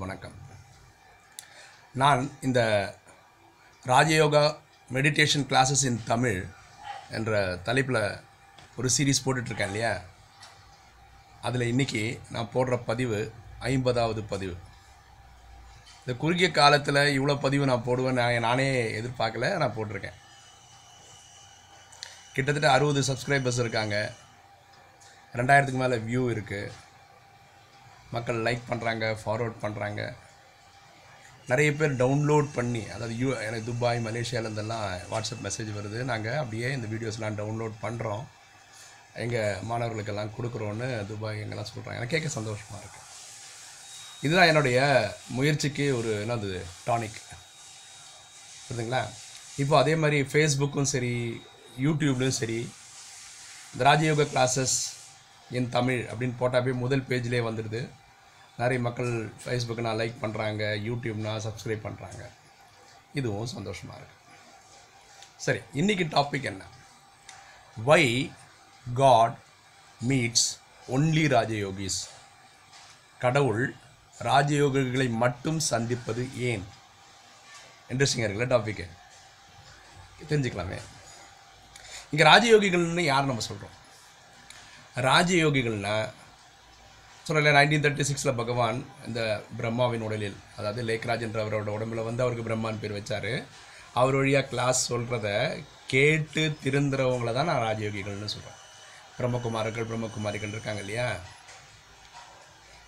வணக்கம். நான் இந்த Rajayoga meditation classes in Tamil என்ற தலைப்பில் ஒரு சீரீஸ் போட்டுட்ருக்கேன் இல்லையா? அதில் இன்றைக்கி நான் போடுற பதிவு ஐம்பதாவது பதிவு. இந்த குறுகிய காலத்தில் இவ்வளோ பதிவு நான் போடுவேன் நான் நானே எதிர்பார்க்கல நான் போட்டிருக்கேன். கிட்டத்தட்ட அறுபது சப்ஸ்கிரைபர்ஸ் இருக்காங்க. ரெண்டாயிரத்துக்கு மேலே வியூ இருக்குது மக்கள் லைக் பண்ணுறாங்க ஃபார்வர்ட் பண்ணுறாங்க நிறைய பேர் டவுன்லோட் பண்ணி அதாவது யூ எனக்கு துபாய் மலேசியாவிலேருந்தெல்லாம் வாட்ஸ்அப் மெசேஜ் வருது. நாங்கள் அப்படியே இந்த வீடியோஸ்லாம் டவுன்லோட் பண்ணுறோம் எங்கள் மாணவர்களுக்கெல்லாம் கொடுக்குறோன்னு துபாய் எங்கெல்லாம் சொல்கிறாங்க எனக்கு கேட்க சந்தோஷமாக இருக்குது இதுதான் என்னுடைய முயற்சிக்கு ஒரு என்னது டானிக் புரியுதுங்களா? இப்போ அதே மாதிரி ஃபேஸ்புக்கும் சரி யூடியூப்லேயும் சரி இந்த ராஜயோக கிளாஸஸ் இன் தமிழ் அப்படின்னு போட்டாவே முதல் பேஜ்லேயே வந்துடுது. நிறைய மக்கள் ஃபேஸ்புக்கு லைக் பண்ணுறாங்க யூடியூப்னா சப்ஸ்கிரைப் பண்ணுறாங்க இதுவும் சந்தோஷமாக இருக்குது சரி இன்றைக்கி டாபிக் என்ன? Why God meets only Rajayogis? கடவுள் ராஜயோகிகளை மட்டும் சந்திப்பது ஏன்? இன்ட்ரெஸ்டிங்காக இருக்குல்ல டாப்பிக்கு தெரிஞ்சுக்கலாமே. இங்கே ராஜயோகிகள்னு யார் நம்ம சொல்கிறோம் ராஜயோகிகள்னால் சொல்லலை நைன்டீன் தேர்ட்டி சிக்ஸில் பகவான் இந்த பிரம்மாவின் உடலில் அதாவது லேக்ராஜ் என்ற அவரோட உடம்புல வந்து அவருக்கு பிரம்மான் பேர் வச்சார். அவர் வழியாக கிளாஸ் சொல்கிறத கேட்டு திருந்துறவங்கள தான் நான் ராஜயோகிகள்னு சொல்கிறேன் பிரம்மகுமாரர்கள் பிரம்மகுமாரிகள் இருக்காங்க இல்லையா?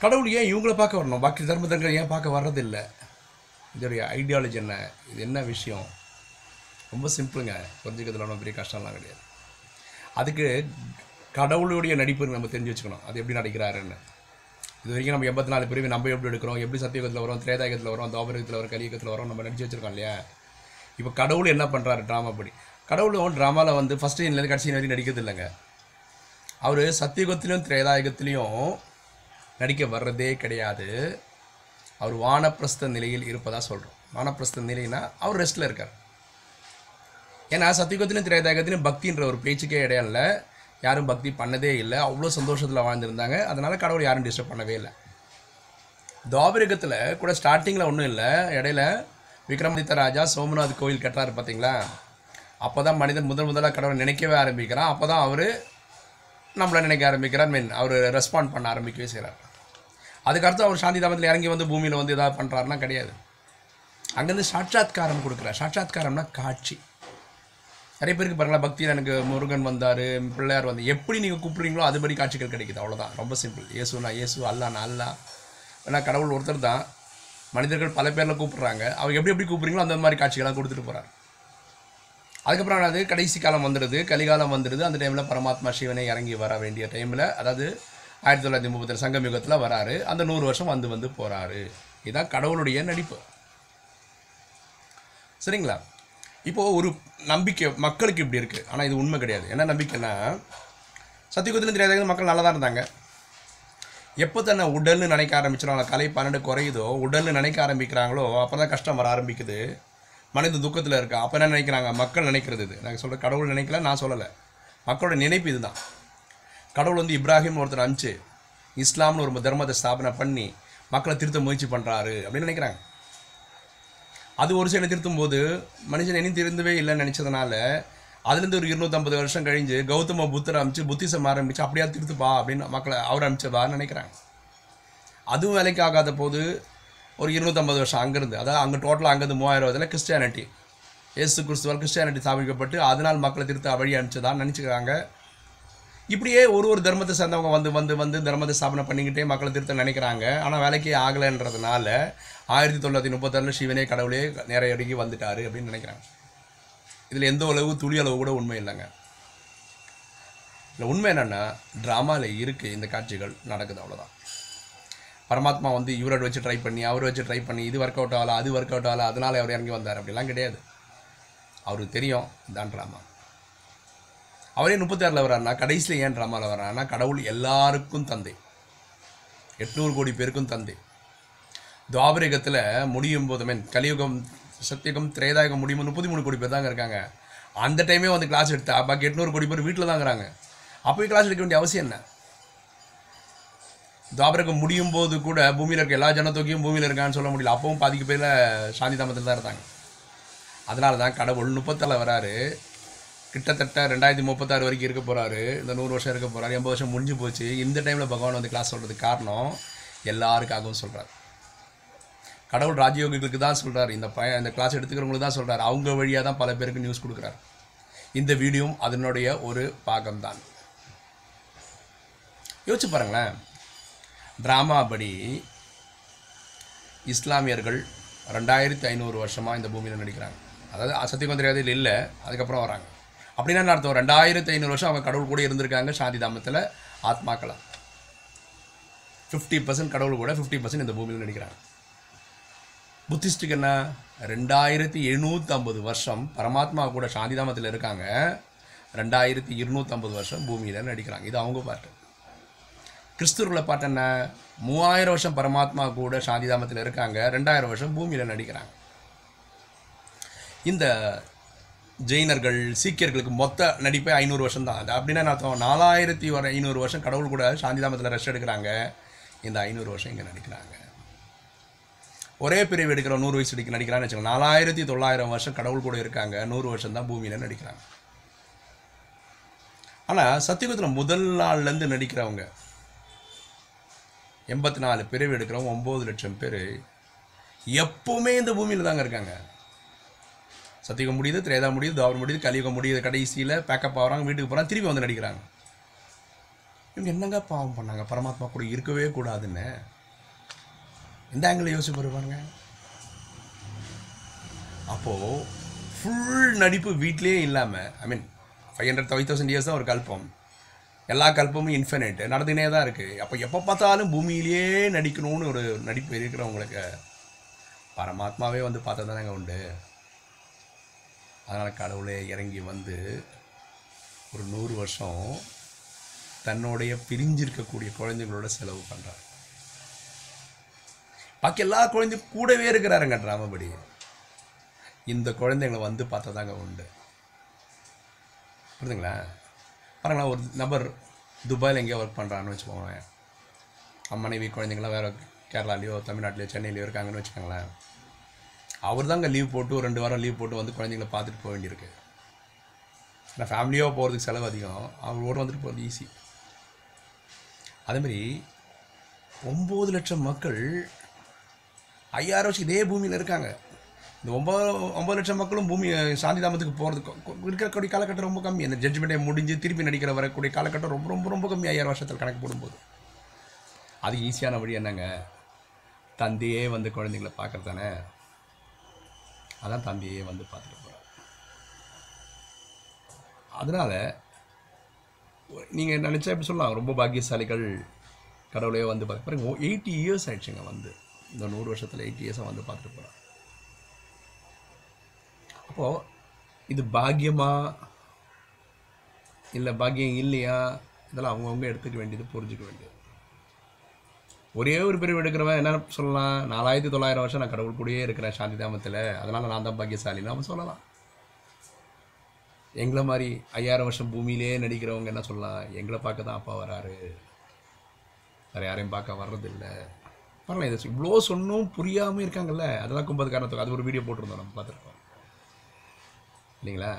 கடவுள் ஏன் இவங்கள பார்க்க வரணும்? பாக்கி தர்மதங்கள் ஏன் பார்க்க வர்றதில்லை? இதோடைய ஐடியாலஜி என்ன? இது என்ன விஷயம்? ரொம்ப சிம்பிளுங்க புரிஞ்சுக்கிறதுல ஒன்றும் பெரிய கஷ்டம்லாம் கிடையாது. அதுக்கு கடவுளுடைய நடிப்பு நம்ம தெரிஞ்சு வச்சுக்கணும். அது எப்படி நடிக்கிறாருன்னு. இது வரைக்கும் நம்ம எண்பத்தி நாலு பிரிவு நம்ம எப்படி எடுக்கிறோம்? எப்படி சத்தியுகத்தில் வரும்? திரேதாயகத்தில் வரும்? தோபரகத்தில் வரும்? கலியுகத்தில் வரும் நம்ம நடிச்சு வச்சுருக்கோம் இல்லையா? இப்போ கடவுள் என்ன பண்ணுறாரு ட்ராமா படி. கடவுளும் ட்ராமாவில் வந்து ஃபஸ்ட் இன்லேருந்து கடைசி வரைக்கும் நடிக்கிறது இல்லைங்க. அவர் சத்தியுகத்திலையும் திரேதாயுகத்திலையும் நடிக்க வர்றதே கிடையாது. அவர் வானப்பிரஸ்த நிலையில் இருப்பதாக சொல்கிறோம் வானப்பிரஸ்த நிலைனா அவர் ரெஸ்ட்டில் இருக்கார். ஏன்னா சத்தியுகத்திலையும் திரேதாயுகத்திலையும் பக்தின்ற ஒரு பேச்சுக்கே இடையில இல்லை யாரும் பக்தி பண்ணதே இல்லை. அவ்வளோ சந்தோஷத்தில் வாழ்ந்துருந்தாங்க. அதனால் கடவுள் யாரும் டிஸ்டர்ப் பண்ணவே இல்லை. துவாபரிகத்தில் கூட ஸ்டார்டிங்கில் ஒன்றும் இல்லை. இடையில விக்ரமாதித்த ராஜா சோமநாத் கோயில் கட்டுறாரு பார்த்தீங்களா அப்போ தான் மனிதன் முதல் முதலாக கடவுளை நினைக்கவே ஆரம்பிக்கிறான். அப்போ தான் அவர் நம்மளை நினைக்க ஆரம்பிக்கிறார். மீன் அவர் ரெஸ்பாண்ட் பண்ண ஆரம்பிக்கவே செய்கிறார் அதுக்கடுத்து அவர் சாந்தி தாமத்தில் இறங்கி வந்து பூமியில் வந்து எதாவது பண்ணுறாருனா கிடையாது. அங்கேருந்து சாட்சாத்காரம் கொடுக்குறார். சாட்சாத்காரம்னா காட்சி. நிறைய பேருக்கு பாருங்களா பக்தியில் எனக்கு முருகன் வந்தார் பிள்ளையார் வந்து எப்படி நீங்கள் கூப்பிட்றீங்களோ அதுபடி காட்சிகள் கிடைக்குது. அவ்வளோதான் ரொம்ப சிம்பிள் இயேசுனா இயேசு அல்லானா அல்லா ஏன்னா கடவுள் ஒருத்தர் தான். மனிதர்கள் பல பேரில் கூப்பிட்றாங்க. அவங்க எப்படி எப்படி கூப்பிட்றீங்களோ அந்த மாதிரி காட்சிகளாக கொடுத்துட்டு போகிறார் அதுக்கப்புறம் அது கடைசி காலம் வந்துடுது. கலிகாலம் வந்துடுது. அந்த டைமில் பரமாத்மா சிவனை இறங்கி வர வேண்டிய டைமில் அதாவது ஆயிரத்தி தொள்ளாயிரத்தி முப்பத்தி சங்கம் யுகத்தில் வராரு. அந்த நூறு வருஷம் வந்து வந்து போகிறாரு இதுதான் கடவுளுடைய நடிப்பு. சரிங்களா? இப்போது ஒரு நம்பிக்கை மக்களுக்கு இப்படி இருக்குது ஆனால் இது உண்மை கிடையாது. என்ன நம்பிக்கைன்னா சத்தியகுத்திலும் தெரியாத மக்கள் நல்லா தான் இருந்தாங்க. எப்போ தன்னை உடல்னு நினைக்க ஆரம்பிச்சிடும் கலை பன்னெண்டு குறையுதோ உடல்னு நினைக்க ஆரம்பிக்கிறாங்களோ அப்போ தான் கஷ்டம் வர ஆரம்பிக்குது. மனித துக்கத்தில் இருக்கா. அப்போ என்ன நினைக்கிறாங்க? மக்கள் நினைக்கிறது இது. நாங்கள் சொல்கிற கடவுள் நினைக்கல நான் சொல்லலை. மக்களோட நினைப்பு இதுதான். கடவுள் வந்து இப்ராஹிம் ஒருத்தர் அனுப்பிச்சு இஸ்லாம்னு ஒரு தர்மத்தை ஸ்தாபனை பண்ணி மக்களை திருத்த முயற்சி பண்ணுறாரு அப்படின்னு நினைக்கிறாங்க. அது ஒரு சில திருத்தும் போது மனுஷன் இனி திருந்தவே இல்லைன்னு நினச்சதுனால அதுலேருந்து ஒரு இருநூற்றம்பது வருஷம் கழிஞ்சு கௌதம புத்தர் அமைச்சு புத்திசம் ஆரம்பிச்சு அப்படியா திருத்துப்பா அப்படின்னு மக்களை அவர் அமைச்சதான்னு நினைக்கிறாங்க. அதுவும் வேலைக்கு ஆகாத போது ஒரு இருநூற்றம்பது வருஷம் அங்கேருந்து அதாவது அங்கே டோட்டலாக அங்கேருந்து மூவாயிரம் வருதில் கிறிஸ்டியானிட்டி ஏசு கிறிஸ்துவால் கிறிஸ்டியானிட்டி ஸ்தாபிக்கப்பட்டு அதனால் மக்களை திருத்த வழி அனுப்பிச்சதான்னு நினச்சிக்கிறாங்க. இப்படியே ஒரு ஒரு தர்மத்தை சேர்ந்தவங்க வந்து வந்து வந்து தர்மத்தை ஸ்தாபனை பண்ணிக்கிட்டே மக்களை திருத்த நினைக்கிறாங்க. ஆனால் வேலைக்கே ஆகலைன்றதுனால ஆயிரத்தி தொள்ளாயிரத்தி முப்பத்தாறில் சிவனே கடவுளே நேரையடிக்கு வந்துட்டாரு அப்படின்னு நினைக்கிறாங்க. இதில் எந்த அளவு துளி அளவு கூட உண்மை இல்லைங்க. இல்லை உண்மை என்னென்னா ட்ராமாவில் இருக்குது இந்த காட்சிகள் நடக்குது அவ்வளோதான் பரமாத்மா வந்து இவரை வச்சு ட்ரை பண்ணி அவரை வச்சு ட்ரை பண்ணி இது ஒர்க் அவுட் ஆகல அது ஒர்க் அவுட் ஆகலை அதனால் அவர் இறங்கி வந்தார். அப்படிலாம் கிடையாது. அவருக்கு தெரியும் இதான் ட்ராமா அவரே முப்பத்தாறில் வர்றாருனா கடைசியில் ஏன் ட்ராமாவில் வர்றாருனா கடவுள் எல்லாருக்கும் தந்தை. எட்நூறு கோடி பேருக்கும் தந்தை. துவாபரிகத்தில் முடியும் போது மீன் கலியுகம் சத்தியகம் திரேதாயகம் முடியும் முப்பத்தி மூணு கோடி பேர் தாங்க இருக்காங்க. அந்த டைமே வந்து கிளாஸ் எடுத்தா பாக்கி எட்நூறு கோடி பேர் வீட்டில் தாங்கிறாங்க அப்போயும் கிளாஸ் எடுக்க வேண்டிய அவசியம் என்ன? துவாபரகம் முடியும் போது கூட பூமியில் இருக்க எல்லா ஜனத்தொகையும் பூமியில் இருக்கான்னு சொல்ல முடியல. அப்பவும் பாதிக்கு பேரில் சாந்தி தாமத்தில் தான் இருந்தாங்க. அதனால தான் கடவுள் முப்பத்தில் வராரு கிட்டத்தட்ட ரெண்டாயிரத்தி முப்பத்தாறு வரைக்கும் இருக்க போகிறாரு இந்த நூறு வருஷம் இருக்க போகிறாரு எண்பது வருஷம் முடிஞ்சு போச்சு. இந்த டைமில் பகவான் வந்து கிளாஸ் சொல்கிறதுக்கு காரணம் எல்லாருக்காகவும் சொல்கிறார் கடவுள் ராஜயோகிகளுக்கு தான் சொல்கிறார் இந்த பய இந்த கிளாஸ் எடுத்துக்கிறவங்களுக்கு தான் சொல்கிறார் அவங்க வழியாக தான் பல பேருக்கு நியூஸ் கொடுக்குறாரு. இந்த வீடியோவும் அதனுடைய ஒரு பாகம்தான். யோசிச்சு பாருங்களேன். ட்ராமா படி இஸ்லாமியர்கள் ரெண்டாயிரத்தி ஐநூறு வருஷமாக இந்த பூமியில் நடிக்கிறாங்க. அதாவது சத்தியகுந்திரியாதையில் இல்லை. அதுக்கப்புறம் வராங்க. அப்படின்னா என்ன அர்த்தம்? ரெண்டாயிரத்தி ஐநூறு வருஷம் அவங்க கடவுள் கூட இருந்திருக்காங்க சாந்தி தாமத்தில் ஆத்மாக்களாக ஃபிஃப்டி பர்சன்ட் கடவுள் கூட ஃபிஃப்டி பர்சன்ட் இந்த பூமியில் நடிக்கிறாங்க. புத்திஸ்டுக்கு என்ன? ரெண்டாயிரத்தி எழுநூற்றம்பது வருஷம் பரமாத்மா கூட சாந்திதாமத்தில் இருக்காங்க. ரெண்டாயிரத்தி இருநூற்றம்பது வருஷம் பூமியில் நடிக்கிறாங்க. இது அவங்க பாட்டு. கிறிஸ்துவர்களை பாட்டு என்ன? மூவாயிரம் வருஷம் பரமாத்மா கூட சாந்திதாமத்தில் இருக்காங்க. ரெண்டாயிரம் வருஷம் பூமியில் நடிக்கிறாங்க. இந்த ஜெயினர்கள் சீக்கியர்களுக்கு மொத்த நடிப்பே ஐநூறு வருஷம் தான் அது அப்படின்னா நான் நாலாயிரத்தி ஒரு ஐநூறு வருஷம் கடவுள் கூட சாந்திதாமத்தில் ரெஸ்ட் எடுக்கிறாங்க. இந்த ஐநூறு வருஷம் இங்கே நடிக்கிறாங்க. ஒரே பிரிவு எடுக்கிற நூறு வயசு அடிக்க நடிக்கிறான்னு வச்சுக்கோங்க. நாலாயிரத்தி தொள்ளாயிரம் வருஷம் கடவுள் கூட இருக்காங்க. நூறு வருஷம் தான் பூமியில் நடிக்கிறாங்க. ஆனால் சத்தியகுத்தில் முதல் நாள்லேருந்து நடிக்கிறவங்க எண்பத்தி நாலு பிரிவு எடுக்கிறவங்க ஒம்பது லட்சம் பேர் எப்போவுமே இந்த பூமியில் தாங்க இருக்காங்க. சத்தியுகம் முடியுது திரேதா முடியுது தாவரம் முடியுது கலியுகம் முடியுது கடைசியில் பேக்கப் ஆகிறாங்க வீட்டுக்கு போகிறாங்க திருப்பி வந்து நடிக்கிறாங்க. இவங்க என்னங்க பாவம் பண்ணாங்க? பரமாத்மா கூட இருக்கவே கூடாதுன்னு. எந்த ஆங்கிள் யோசிச்சு பாருங்க. அப்போது ஃபுல் நடிப்பு வீட்லேயே இல்லாமல் I mean five hundred five thousand years தான் ஒரு கல்பம். எல்லா கல்பமும் இன்ஃபினைட் நடந்துனே தான் இருக்குது அப்போ எப்போ பார்த்தாலும் பூமியிலேயே நடிக்கணும்னு ஒரு நடிப்பு இருக்கிறவங்களுக்கு பரமாத்மாவே வந்து பார்த்தா தானேங்க உண்டு. அதனால் கடவுளே இறங்கி வந்து ஒரு நூறு வருஷம் தன்னுடைய பிரிஞ்சிருக்கக்கூடிய குழந்தைங்களோட செலவு பண்ணுறார் பாக்கி எல்லா குழந்தையும் கூடவே இருக்கிறாருங்க ட்ராமபடி இந்த குழந்தைங்களை வந்து பார்த்தா தாங்க உண்டு. புரியுதுங்களா? பாருங்களேன் ஒரு நபர் துபாயில் எங்கேயோ ஒர்க் பண்ணுறான்னு வச்சுக்கோங்க மனைவி குழந்தைங்களாம் வேறு கேரளாலேயோ தமிழ்நாட்டிலையோ சென்னையிலையோ இருக்காங்கன்னு வச்சுக்கோங்களேன். அவர் தாங்க லீவ் போட்டு ஒரு ரெண்டு வாரம் லீவ் போட்டு வந்து குழந்தைங்கள பார்த்துட்டு போக வேண்டியிருக்கு. ஏன்னா ஃபேமிலியாக போகிறதுக்கு செலவு அதிகம். அவர் ஓட வந்துட்டு போகிறது ஈஸி அதேமாரி ஒம்பது லட்சம் மக்கள் ஐயாயிரம் வருஷம் இதே பூமியில் இருக்காங்க. இந்த ஒம்பது ஒம்பது லட்சம் மக்களும் பூமி சாந்தி தாமத்துக்கு போகிறதுக்கு இருக்கக்கூடிய காலகட்டம் ரொம்ப கம்மி. அந்த ஜட்ஜ்மெண்ட்டை முடிஞ்சு திருப்பி நடிக்கிற வரக்கூடிய காலகட்டம் ரொம்ப ரொம்ப ரொம்ப கம்மி ஐயாயிரம் வருஷத்தில் கணக்கு போடும்போது. அது ஈஸியான வழி என்னங்க? தந்தையே வந்து குழந்தைங்கள பார்க்குறது தானே அதான் தம்பியே வந்து பார்த்துட்டு போகிறார் அதனால் நீங்கள் நினச்சா எப்படி சொல்லலாம். ரொம்ப பாக்கியசாலிகள் கடவுளையே வந்து பார்த்து பாருங்க எயிட்டி இயர்ஸ் ஆயிடுச்சுங்க வந்து. இந்த நூறு வருஷத்தில் எயிட்டி இயர்ஸாக வந்து பார்த்துட்டு போகிறார் அப்போது இது பாக்கியமா? இல்லை பாக்கியம் இல்லையா? இதெல்லாம் அவங்கவுங்க எடுத்துக்க வேண்டியது புரிஞ்சுக்க வேண்டியது. ஒரே ஒரு பிரிவு எடுக்கிறவன் என்ன சொல்லலாம்? நாலாயிரத்தி தொள்ளாயிரம் வருஷம் நான் கடவுள் கூடயே இருக்கிறேன் சாந்தி தாமத்தில். அதனால் நான் தான் பாக்கியசாலின்னு அவன் சொல்லலாம். எங்களை மாதிரி ஐயாயிரம் வருஷம் பூமியிலே நடிக்கிறவங்க என்ன சொல்லலாம்? எங்களை பார்க்க தான் அப்பா வராரு. வேறு யாரையும் பார்க்க வர்றதில்லை. பரவாயில்ல இதை இவ்வளோ சொன்னும் புரியாமல் இருக்காங்கல்ல? அதெல்லாம் கும்பது காரணத்துக்கு அது ஒரு வீடியோ போட்டிருந்தோம் நம்ம பார்த்துருக்கோம். இல்லைங்களா?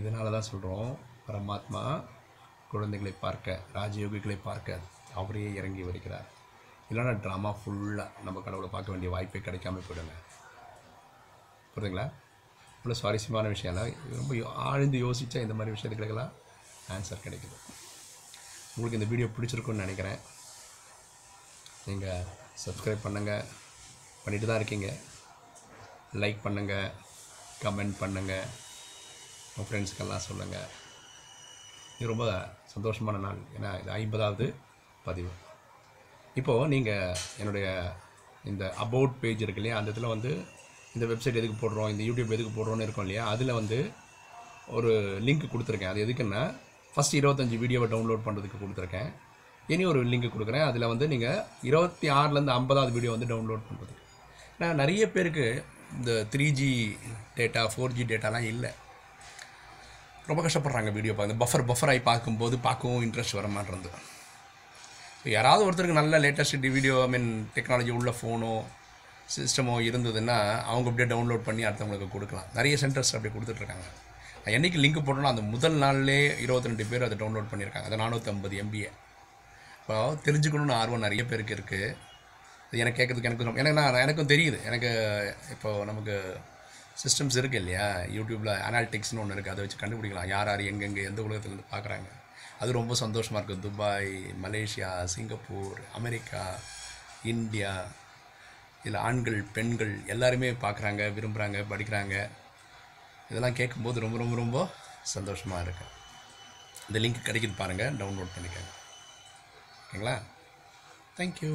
இதனால தான் சொல்கிறோம் பரமாத்மா குழந்தைகளை பார்க்க ராஜயோகிகளை பார்க்க அவரே இறங்கி வருகிறார். இல்லைன்னா ட்ராமா ஃபுல்லாக நம்ம கடவுளை பார்க்க வேண்டிய வாய்ப்பே கிடைக்காம போயிடுங்க. புரியுதுங்களா? இவ்வளோ சுவாரஸ்யமான விஷயம்ல ரொம்ப யோ- ஆழ்ந்து யோசித்தா இந்த மாதிரி விஷயத்துகளுக்கெல்லாம் ஆன்சர் கிடைக்குது. உங்களுக்கு இந்த வீடியோ பிடிச்சிருக்குன்னு நினைக்கிறேன். நீங்கள் சப்ஸ்கிரைப் பண்ணுங்கள் பண்ணிட்டு தான் இருக்கீங்க. லைக் பண்ணுங்கள் கமெண்ட் பண்ணுங்கள் உங்கள் ஃப்ரெண்ட்ஸுக்கெல்லாம் சொல்லுங்கள் இது ரொம்ப சந்தோஷமான நாள். ஏன்னா இது ஐம்பதாவது பதிவு. இப்போது நீங்கள் என்னுடைய இந்த அபவுட் பேஜ் இருக்கு இல்லையா அந்த இதில் வந்து இந்த வெப்சைட் எதுக்கு போடுறோம் இந்த யூடியூப் எதுக்கு போடுறோம்னு இருக்கும் இல்லையா அதில் வந்து ஒரு லிங்க் கொடுத்துருக்கேன். அது எதுக்குன்னா ஃபஸ்ட் இருபத்தஞ்சி வீடியோவை டவுன்லோட் பண்ணுறதுக்கு கொடுத்துருக்கேன். இனி ஒரு லிங்க் கொடுக்குறேன். அதில் வந்து நீங்கள் இருபத்தி ஆறுலேருந்து ஐம்பதாவது வீடியோ வந்து டவுன்லோட் பண்ணுறதுக்கு ஏன்னா நிறைய பேருக்கு இந்த three G data four G டேட்டாலாம் இல்லை. ரொம்ப கஷ்டப்படுறாங்க வீடியோ பார்க்க பஃபர் பஃபர் ஆகி பார்க்கும்போது பார்க்கவும் இன்ட்ரெஸ்ட் வர மாட்டேறது ஸோ யாராவது ஒருத்தருக்கு நல்ல latest video I mean technology உள்ள ஃபோனோ சிஸ்டமோ இருந்ததுன்னா அவங்க அப்படியே டவுன்லோட் பண்ணி அடுத்தவங்களுக்கு கொடுக்கலாம். நிறைய சென்டர்ஸ் அப்படி கொடுத்துட்ருக்காங்க. நான் என்னைக்கு லிங்க் போட்டோன்னா அந்த முதல் நாள்லேயே இருபத்தி ரெண்டு பேர் அதை டவுன்லோட் பண்ணியிருக்காங்க. அது நானூற்றம்பது எம்பிஏ இப்போ தெரிஞ்சுக்கணுன்னு ஆர்வம் நிறைய பேருக்கு இருக்குது அது எனக்கு கேட்கறதுக்கு எனக்கு எனக்கு நான் எனக்கும் தெரியுது. எனக்கு இப்போது நமக்கு சிஸ்டம்ஸ் இருக்குது இல்லையா? யூடியூப்பில் அனாலிட்டிக்ஸ்னு ஒன்று இருக்குது அதை வச்சு கண்டுபிடிக்கலாம். யார் யார் எங்கெங்கே எந்த உலகத்துலேருந்து பார்க்குறாங்க? அது ரொம்ப சந்தோஷமாக இருக்குது Dubai Malaysia Singapore America India இதில் ஆண்கள் பெண்கள் எல்லாருமே பார்க்குறாங்க விரும்புகிறாங்க படிக்கிறாங்க. இதெல்லாம் கேட்கும்போது ரொம்ப ரொம்ப ரொம்ப சந்தோஷமாக இருக்கும் இந்த லிங்க் கிடைக்குது பாருங்கள் டவுன்லோட் பண்ணிக்கோங்க. ஓகேங்களா? தேங்க்யூ